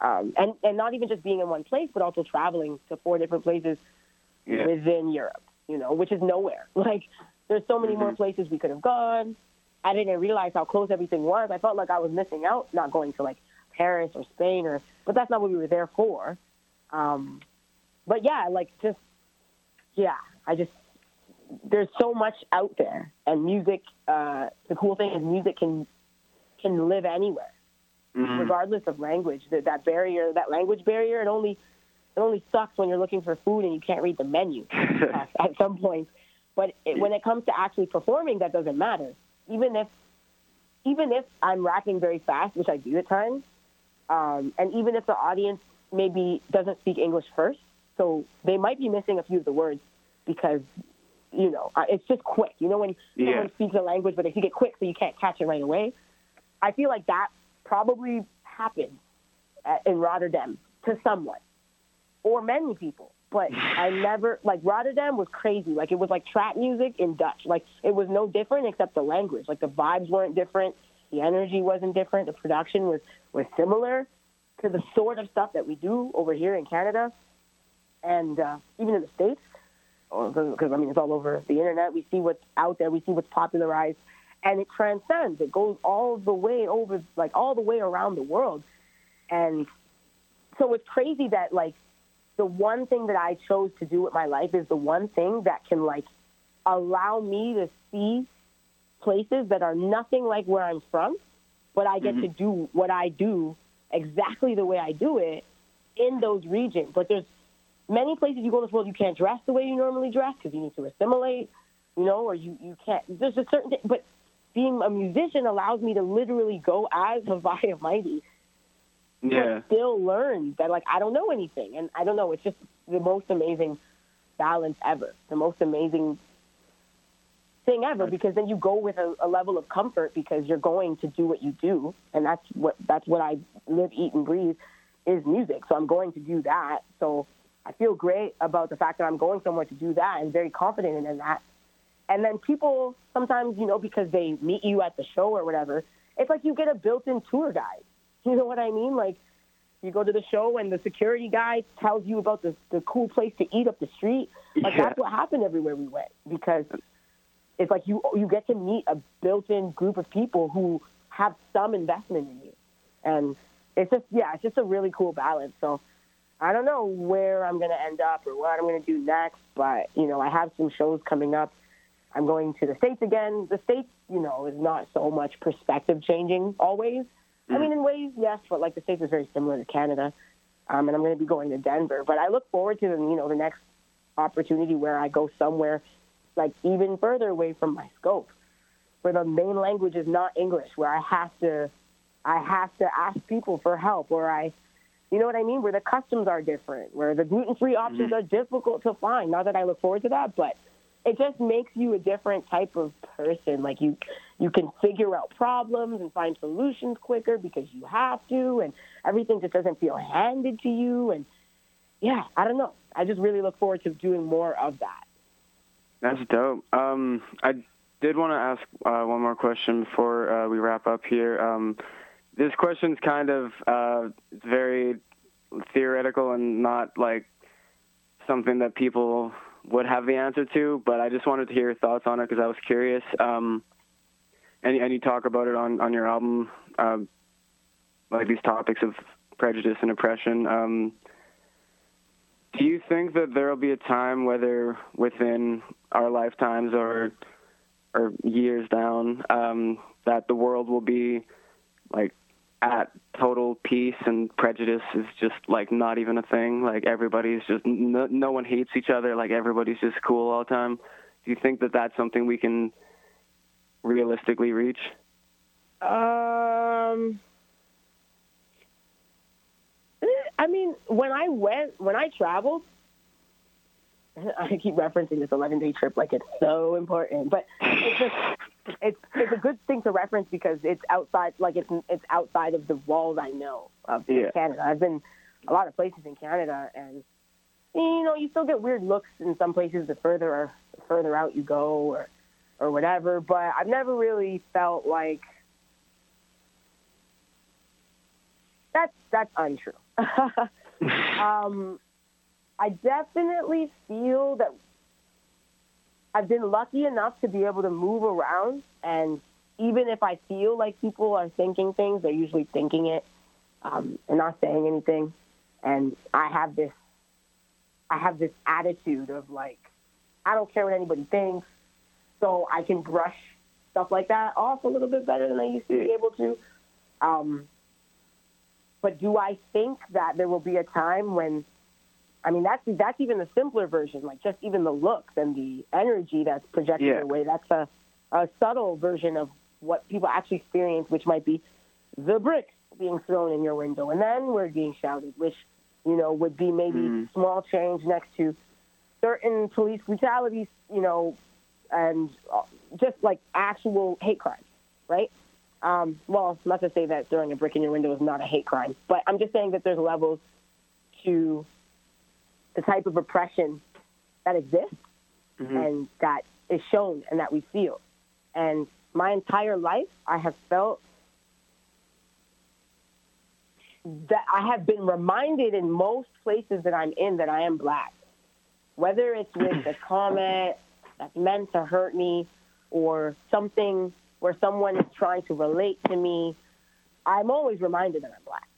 um, and and not even just being in one place, but also traveling to four different places Yeah. within Europe, you know, which is nowhere. Like there's so many more places we could have gone. I didn't realize how close everything was. I felt like I was missing out not going to like Paris or Spain or but that's not what we were there for. Um but yeah, like just yeah, I just there's so much out there and music uh the cool thing is music can can live anywhere Mhm. regardless of language. That that barrier, that language barrier, it only it only sucks when you're looking for food and you can't read the menu at, at some point. But it, when it comes to actually performing, that doesn't matter. Even if even if I'm rapping very fast, which I do at times, um, and even if the audience maybe doesn't speak English first, so they might be missing a few of the words because you know it's just quick. You know when Yeah. someone speaks a language, but they speak it quick, so you can't catch it right away. I feel like that probably happened at, in Rotterdam to someone or many people. But I never like Rotterdam was crazy. Like it was like trap music in Dutch. Like it was no different except the language. Like the vibes weren't different, the energy wasn't different, the production was was similar to the sort of stuff that we do over here in Canada and uh, even in the states. Because I mean, it's all over the internet. We see what's out there. We see what's popularized, and it transcends. It goes all the way over, like all the way around the world. And so it's crazy that like the one thing that I chose to do with my life is the one thing that can like allow me to see places that are nothing like where I'm from, but I get mm-hmm. to do what I do exactly the way I do it in those regions. Like there's many places you go in this world you can't dress the way you normally dress because you need to assimilate, you know, or you, you can't. There's a certain, thing, but being a musician allows me to literally go as Haviah Mighty Yeah. but still learn that like I don't know anything, and I don't know. It's just the most amazing balance ever, the most amazing thing ever. Because then you go with a, a level of comfort because you're going to do what you do, and that's what that's what I live, eat, and breathe is music. So I'm going to do that. So I feel great about the fact that I'm going somewhere to do that, and very confident in that. And then people sometimes, you know, because they meet you at the show or whatever, it's like you get a built-in tour guide. You know what I mean? Like you go to the show and the security guy tells you about the the cool place to eat up the street. Like Yeah. that's what happened everywhere we went because it's like you you get to meet a built-in group of people who have some investment in you, and it's just yeah, it's just a really cool balance. So I don't know where I'm gonna end up or what I'm gonna do next, but you know I have some shows coming up. I'm going to the states again. The states, you know, is not so much perspective changing always. I mean, in ways, yes, but like the states is very similar to Canada. Um, and I'm going to be going to Denver. But I look forward to the you know the next opportunity where I go somewhere like even further away from my scope, where the main language is not English, where I have to I have to ask people for help, or I you know what I mean, where the customs are different, where the gluten free options are difficult to find. Not that I look forward to that, but it just makes you a different type of person. Like you, you can figure out problems and find solutions quicker because you have to, and everything just doesn't feel handed to you. And yeah, I don't know. I just really look forward to doing more of that. That's dope. Um, I did want to ask uh, one more question before uh, we wrap up here. Um, this question's kind of uh, very theoretical and not like something that people would have the answer to, but I just wanted to hear your thoughts on it because I was curious. Um, and, and you talk about it on, on your album, uh, like these topics of prejudice and oppression. Um, do you think that there will be a time, whether within our lifetimes or or years down, um, that the world will be like at total peace and prejudice is just like not even a thing? Like everybody's just no, no one hates each other. Like everybody's just cool all the time. Do you think that that's something we can realistically reach? Um, I mean, when I went, when I traveled, I keep referencing this 11 day trip like it's so important, but it's just, it's, it's a good thing to reference because it's outside, like it's, it's outside of the walls I know of Yeah. Canada. I've been a lot of places in Canada and, you know, you still get weird looks in some places the further, or the further out you go or, or whatever, but I've never really felt like, that's that's untrue. um, I definitely feel that I've been lucky enough to be able to move around, and even if I feel like people are thinking things, they're usually thinking it um, and not saying anything. And I have this, I have this attitude of like, I don't care what anybody thinks, so I can brush stuff like that off a little bit better than I used to be able to. Um, but do I think that there will be a time when, I mean, that's that's even the simpler version, like just even the looks and the energy that's projected Yeah. their way. That's a, a subtle version of what people actually experience, which might be the bricks being thrown in your window and then word being shouted, which you know would be maybe Mhm. small change next to certain police brutalities, you know, and uh, just like actual hate crimes, right? Um, well, not to say that throwing a brick in your window is not a hate crime, but I'm just saying that there's levels to the type of oppression that exists Mhm. and that is shown and that we feel. And my entire life, I have felt that I have been reminded in most places that I'm in that I am black. Whether it's with a comment that's meant to hurt me or something where someone is trying to relate to me, I'm always reminded that I'm black.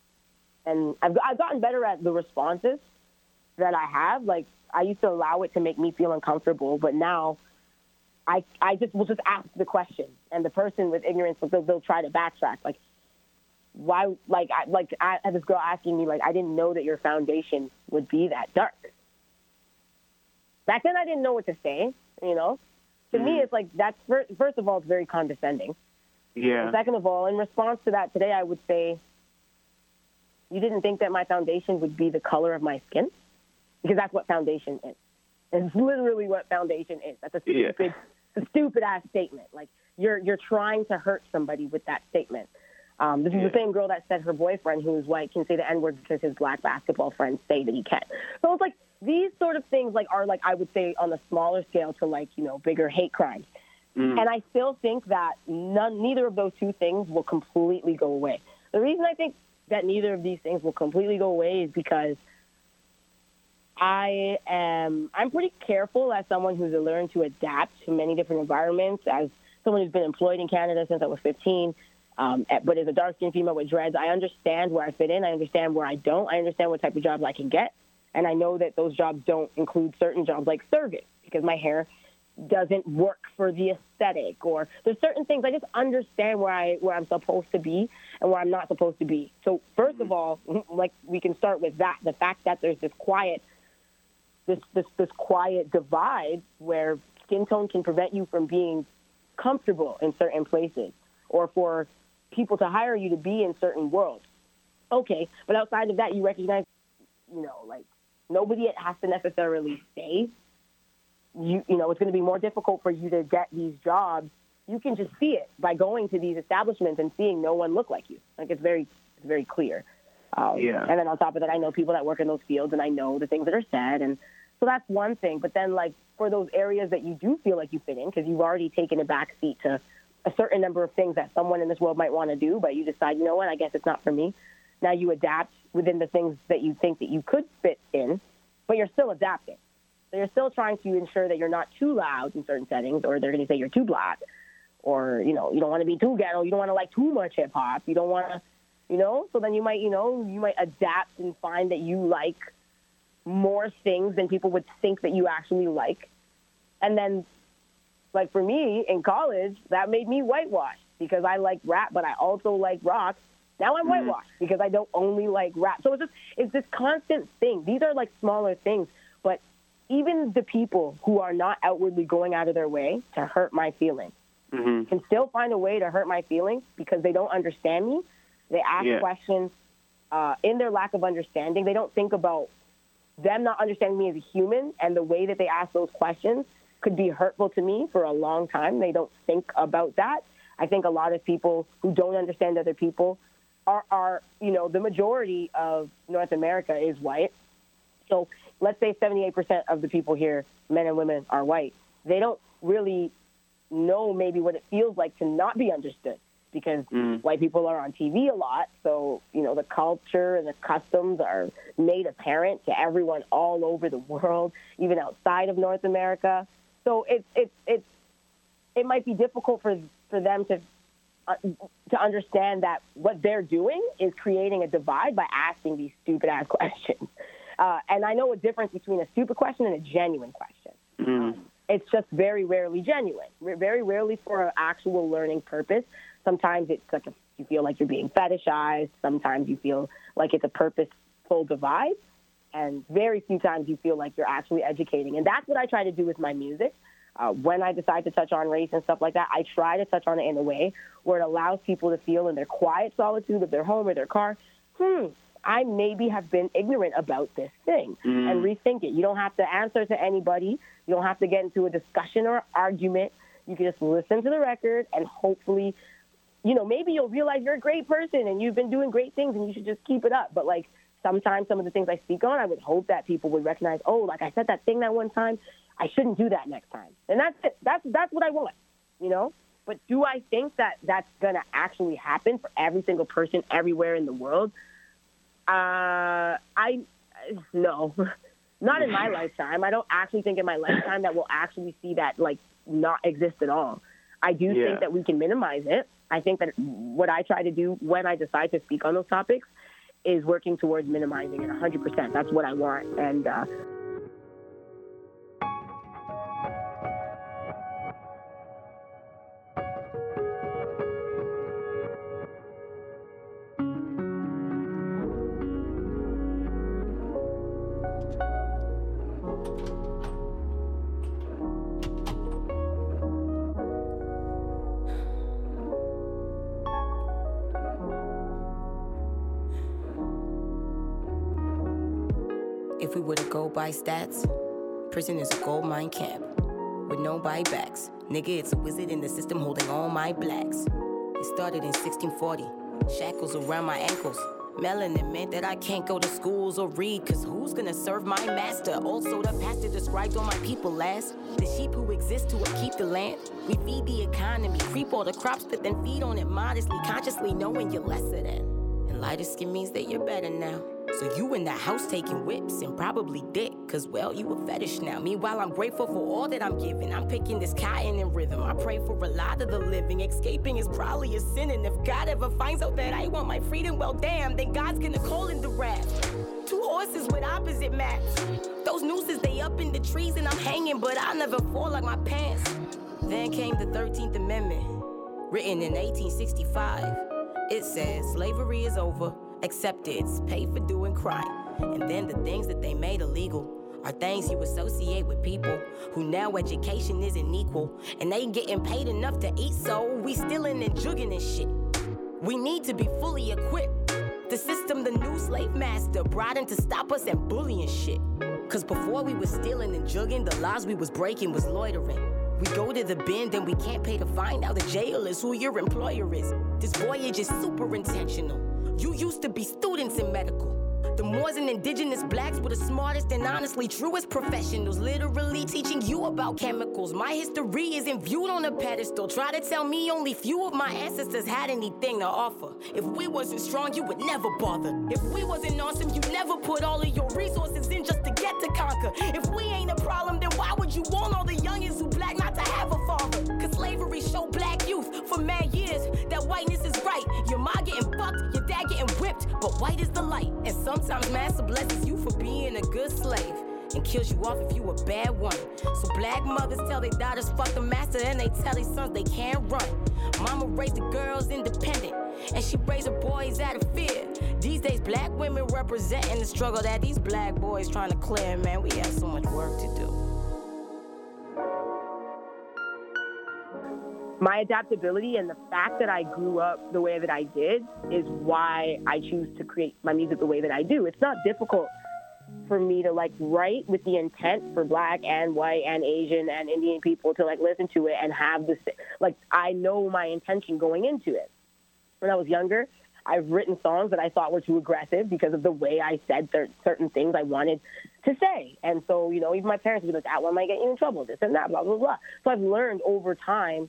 And I've, I've gotten better at the responses that I have. Like, I used to allow it to make me feel uncomfortable, but now I, I just will just ask the question. And the person with ignorance, they'll, they'll try to backtrack. Like, why, like, I, like I had this girl asking me, like, I didn't know that your foundation would be that dark. Back then, I didn't know what to say, you know? To me, Mhm. it's like, that's, fir- first of all, it's very condescending. Yeah. And second of all, in response to that today, I would say, you didn't think that my foundation would be the color of my skin? Because that's what foundation is. It's literally what foundation is. That's a Yeah. stupid, a stupid ass statement. Like you're you're trying to hurt somebody with that statement. Um, this is Yeah. the same girl that said her boyfriend, who is white, can say the N word because his black basketball friends say that he can. So it's like these sort of things, like are like I would say on a smaller scale to like you know bigger hate crimes. Mm. And I still think that none, neither of those two things will completely go away. The reason I think that neither of these things will completely go away is because I am I'm pretty careful as someone who's learned to adapt to many different environments. As someone who's been employed in Canada since I was 15, um, at- but as a dark skinned female with dreads, I understand where I fit in. I understand where I don't. I understand what type of jobs I can get, and I know that those jobs don't include certain jobs like service because my hair doesn't work for the aesthetic or there's certain things I just understand where I where I'm supposed to be and where I'm not supposed to be. So 1st of all, like we can start with that, the fact that there's this quiet this this this quiet divide where skin tone can prevent you from being comfortable in certain places or for people to hire you to be in certain worlds. Okay, but outside of that you recognize you know, like nobody has to necessarily stay. You you know it's going to be more difficult for you to get these jobs. You can just see it by going to these establishments and seeing no one look like you. Like it's very it's very clear um, Yeah. and then on top of that i know people that work in those fields and i know the things that are said. And so that's one thing. But then like for those areas that you do feel like you fit in because you've already taken a back seat to a certain number of things that someone in this world might want to do but you decide you know what? I guess it's not for me. Now you adapt within the things that you think that you could fit in but you're still adapting. So you're still trying to ensure that you're not too loud in certain settings, or they're going to say you're too black, or you know you don't want to be too ghetto, you don't want to like too much hip hop, you don't want to, you know. So then you might, you know, you might adapt and find that you like more things than people would think that you actually like, and then, like for me in college, that made me whitewashed because I like rap, but I also like rock. Now I'm whitewashed because I don't only like rap. So it's just it's this constant thing. These are like smaller things, but even the people who are not outwardly going out of their way to hurt my feelings, Mhm. can still find a way to hurt my feelings because they don't understand me. They ask Yeah. questions uh, in their lack of understanding. They don't think about them not understanding me as a human and the way that they ask those questions could be hurtful to me for a long time. They don't think about that. I think a lot of people who don't understand other people are, are you know, the majority of North America is white. So let's say 78% of the people here, men and women, are white. They don't really know maybe what it feels like to not be understood because white people are on TV a lot. So, you know, the culture and the customs are made apparent to everyone all over the world, even outside of North America. So it's, it's, it's, it might be difficult for, for them to, uh, to understand that what they're doing is creating a divide by asking these stupid ass questions. Uh, and I know a difference between a stupid question and a genuine question Mm-hmm. it's just very rarely genuine. Very rarely for an actual learning purpose. Sometimes it's like a, you feel like you're being fetishized. Sometimes you feel like it's a purposeful divide, and very few times you feel like you're actually educating. And that's what I try to do with my music. Uh, when I decide to touch on race and stuff like that, I try to touch on it in a way where it allows people to feel in their quiet solitude of their home or their car, hmm, I maybe have been ignorant about this thing and rethink it. You don't have to answer to anybody. You don't have to get into a discussion or argument. You can just listen to the record and hopefully, you know, maybe you'll realize you're a great person and you've been doing great things and you should just keep it up. But like sometimes some of the things I speak on, I would hope that people would recognize, oh, like I said that thing that one time, I shouldn't do that next time. And that's it. That's that's what I want, you know. But do I think that that's gonna actually happen for every single person everywhere in the world? Uh, I no, not in my lifetime. I don't actually think in my lifetime that we'll actually see that like not exist at all. I do Yeah. think that we can minimize it. I think that what I try to do when I decide to speak on those topics is working towards minimizing it 100%. That's what I want. And uh, by stats, prison is a gold mine camp with no buybacks. Nigga, it's a wizard in the system holding all my blacks. It started in 1640, shackles around my ankles. Melanin meant that I can't go to schools or read, cause who's gonna serve my master? Also, the pastor described all my people as The sheep who exist to upkeep the land. We feed the economy, creep all the crops, but then feed on it modestly, consciously knowing you're lesser than. And lighter skin means that you're better now. So you in the house taking whips and probably dick, cause well, you a fetish now. Meanwhile, I'm grateful for all that I'm given. I'm picking this cotton and rhythm. I pray for a lot of the living. Escaping is probably a sin, and if God ever finds out that I want my freedom, well, damn, then God's gonna call in the wrath. Two horses with opposite maps. Those nooses, they up in the trees, and I'm hanging, but I'll never fall like my pants. Then came the 13th Amendment, written in 1865. It says slavery is over, accept it, it's paid for doing crime. And then the things that they made illegal are things you associate with people who now education isn't equal. And they ain't getting paid enough to eat, so we stealing and jugging and shit. We need to be fully equipped. The system, the new slave master, brought in to stop us and bullying shit. Cause before we was stealing and jugging, the laws we was breaking was loitering. We go to the bend and we can't pay to find out the jail is who your employer is. This voyage is super intentional. You used to be students in medical. The Moors and indigenous blacks were the smartest and honestly truest professionals, literally teaching you about chemicals. My history isn't viewed on a pedestal. Try to tell me only few of my ancestors had anything to offer. If we wasn't strong, you would never bother. If we wasn't awesome, you'd never put all of your resources in just to get to conquer. If we ain't a problem, then but white is the light. And sometimes master blesses you for being a good slave. And kills you off if you a bad one. So black mothers tell their daughters fuck the master, and they tell their sons they can't run. Mama raised the girls independent, and she raised her boys out of fear. These days, black women representing the struggle that these black boys trying to clear. Man, we have so much work to do. My adaptability and the fact that I grew up the way that I did is why I choose to create my music the way that I do. It's not difficult for me to like write with the intent for black and white and Asian and Indian people to like listen to it and have this like I know my intention going into it. When I was younger, I've written songs that I thought were too aggressive because of the way I said certain things I wanted to say. And so, you know, even my parents would be like, that one might get you in trouble, this and that, blah, blah, blah. So I've learned over time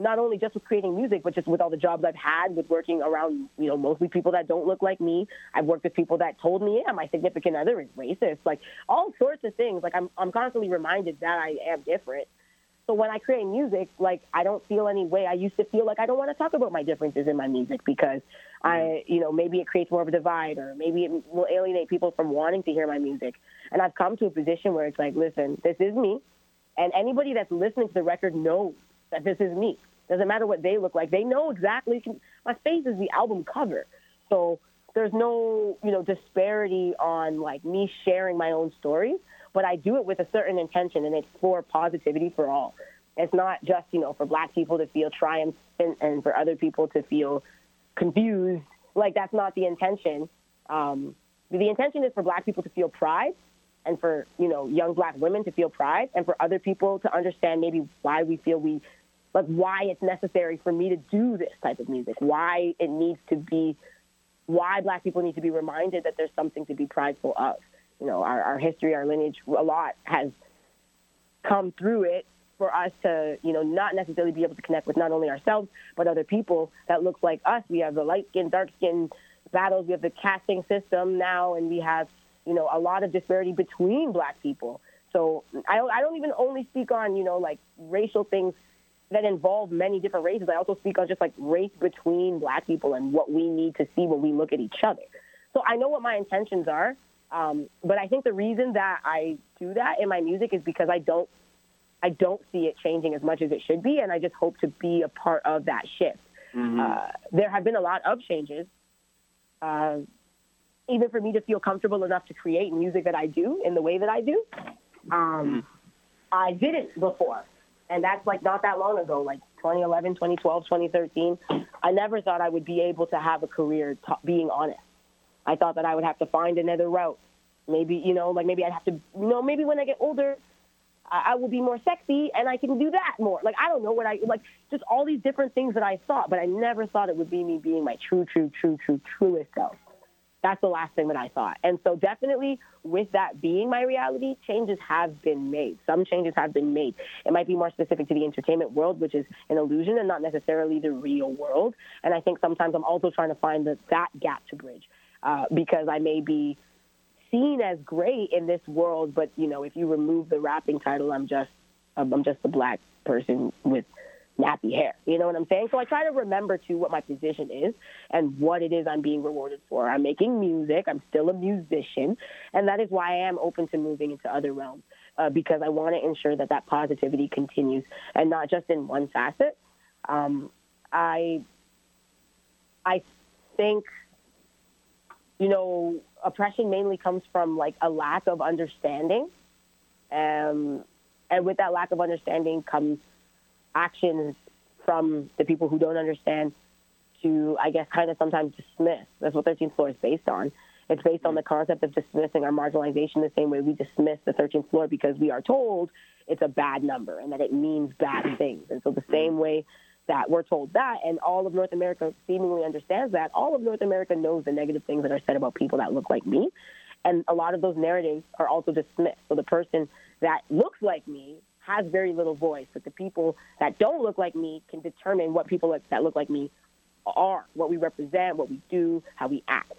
not only just with creating music, but just with all the jobs I've had with working around, you know, mostly people that don't look like me. I've worked with people that told me, yeah, my significant other is racist, like all sorts of things. Like I'm, I'm constantly reminded that I am different. So when I create music, like I don't feel any way. I used to feel like I don't want to talk about my differences in my music because I, you know, maybe it creates more of a divide or maybe it will alienate people from wanting to hear my music. And I've come to a position where it's like, listen, this is me. And anybody that's listening to the record knows that this is me. Doesn't matter what they look like. They know exactly. My face is the album cover. So there's no, you know, disparity on like me sharing my own stories, but I do it with a certain intention and it's for positivity for all. It's not just, you know, for black people to feel triumphant and for other people to feel confused. Like that's not the intention. Um, the intention is for black people to feel pride and for, you know, young black women to feel pride and for other people to understand maybe why we feel we like why it's necessary for me to do this type of music, why it needs to be, why black people need to be reminded that there's something to be prideful of. You know, our, our history, our lineage, a lot has come through it for us to, you know, not necessarily be able to connect with not only ourselves, but other people that looks like us. We have the light skin, dark skin battles. We have the casting system now, and we have, you know, a lot of disparity between black people. So I, I don't even only speak on, you know, like racial things that involve many different races. I also speak on just like race between black people and what we need to see when we look at each other. So I know what my intentions are, um, but I think the reason that I do that in my music is because I don't, I don't see it changing as much as it should be, and I just hope to be a part of that shift. Mm-hmm. Uh, there have been a lot of changes, uh, even for me to feel comfortable enough to create music that I do in the way that I do. Um, mm-hmm. I didn't before and that's like not that long ago, like 2011, 2012, 2013. I never thought I would be able to have a career t- being honest. I thought that I would have to find another route. Maybe, you know, like maybe I'd have to, you know, maybe when I get older, I, I will be more sexy and I can do that more. Like, I don't know what I, like, just all these different things that I thought, but I never thought it would be me being my true, true, true, true, truest self. That's the last thing that I thought. And so definitely with that being my reality, changes have been made. Some changes have been made. It might be more specific to the entertainment world, which is an illusion and not necessarily the real world. And I think sometimes I'm also trying to find the, that gap to bridge uh, because I may be seen as great in this world, but you know, if you remove the rapping title, I'm just I'm just a black person with nappy hair. You know what I'm saying? So I try to remember to what my position is and what it is I'm being rewarded for. I'm making music. I'm still a musician, and that is why I am open to moving into other realms uh, because I want to ensure that that positivity continues and not just in one facet. Um, I I think you know oppression mainly comes from like a lack of understanding. Um, and with that lack of understanding comes actions from the people who don't understand to, I guess, kind of sometimes dismiss. That's what 13th floor is based on. It's based on the concept of dismissing our marginalization the same way we dismiss the 13th floor because we are told it's a bad number and that it means bad things. And so the same way that we're told that, and all of North America seemingly understands that, all of North America knows the negative things that are said about people that look like me. And a lot of those narratives are also dismissed. So the person that looks like me has very little voice, but the people that don't look like me can determine what people that look like me are, what we represent, what we do, how we act.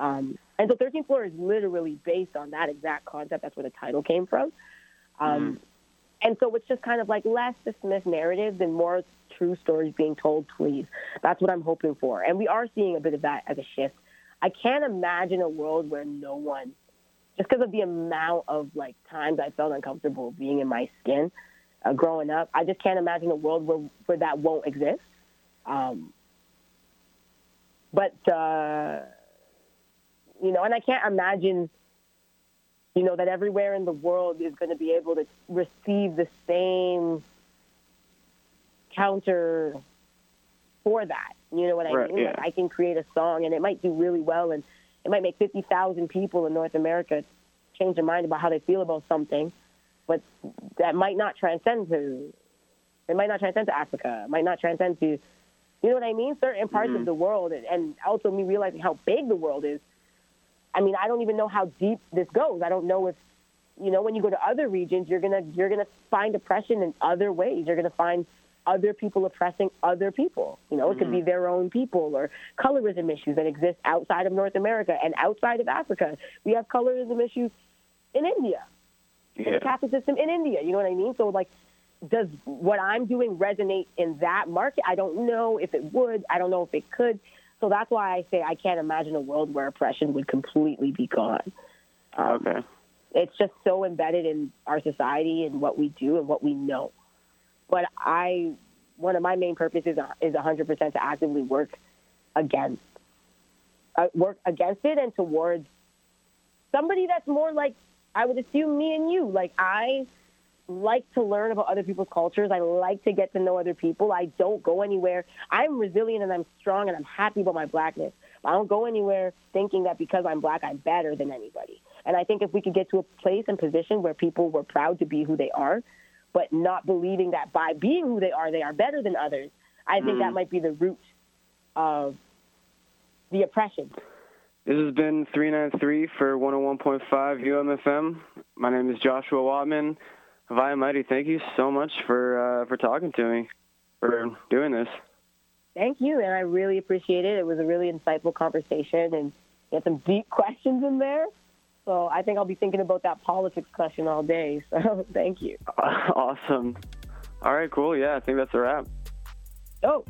Um, and so 13th Floor is literally based on that exact concept. That's where the title came from. Um, mm. And so it's just kind of like less dismissed narratives and more true stories being told, please. That's what I'm hoping for. And we are seeing a bit of that as a shift. I can't imagine a world where no one just because of the amount of like times I felt uncomfortable being in my skin uh, growing up. I just can't imagine a world where where that won't exist. Um, but uh, you know, and I can't imagine, you know, that everywhere in the world is going to be able to receive the same counter for that. You know what I Right, mean? yeah. Like I can create a song and it might do really well and it might make 50,000 people in North America change their mind about how they feel about something, but that might not transcend to it might not transcend to Africa. It might not transcend to you know what I mean? Certain parts Mhm. of the world and, and also me realizing how big the world is. I mean, I don't even know how deep this goes. I don't know if you know when you go to other regions, you're gonna you're gonna find oppression in other ways. You're gonna find other people oppressing other people. You know, it could be their own people or colorism issues that exist outside of North America and outside of Africa. We have colorism issues in India, in the caste system in India. You know what I mean? So like, does what I'm doing resonate in that market? I don't know if it would. I don't know if it could. So that's why I say I can't imagine a world where oppression would completely be gone. Um, Okay. it's just so embedded in our society and what we do and what we know. But I, one of my main purposes is 100% to actively work against, uh, work against it and towards somebody that's more like, I would assume me and you. Like I like to learn about other people's cultures. I like to get to know other people. I don't go anywhere. I'm resilient and I'm strong and I'm happy about my blackness. I don't go anywhere thinking that because I'm black, I'm better than anybody. And I think if we could get to a place and position where people were proud to be who they are, but not believing that by being who they are, they are better than others, I think that might be the root of the oppression. This has been 393 for 101.5 UMFM. My name is Joshua Watman. Haviah Mighty, thank you so much for uh, for talking to me, for doing this. Thank you, and I really appreciate it. It was a really insightful conversation, and you had some deep questions in there. So I think I'll be thinking about that politics question all day. So thank you. awesome. All right, cool. Yeah, I think that's a wrap. Oh.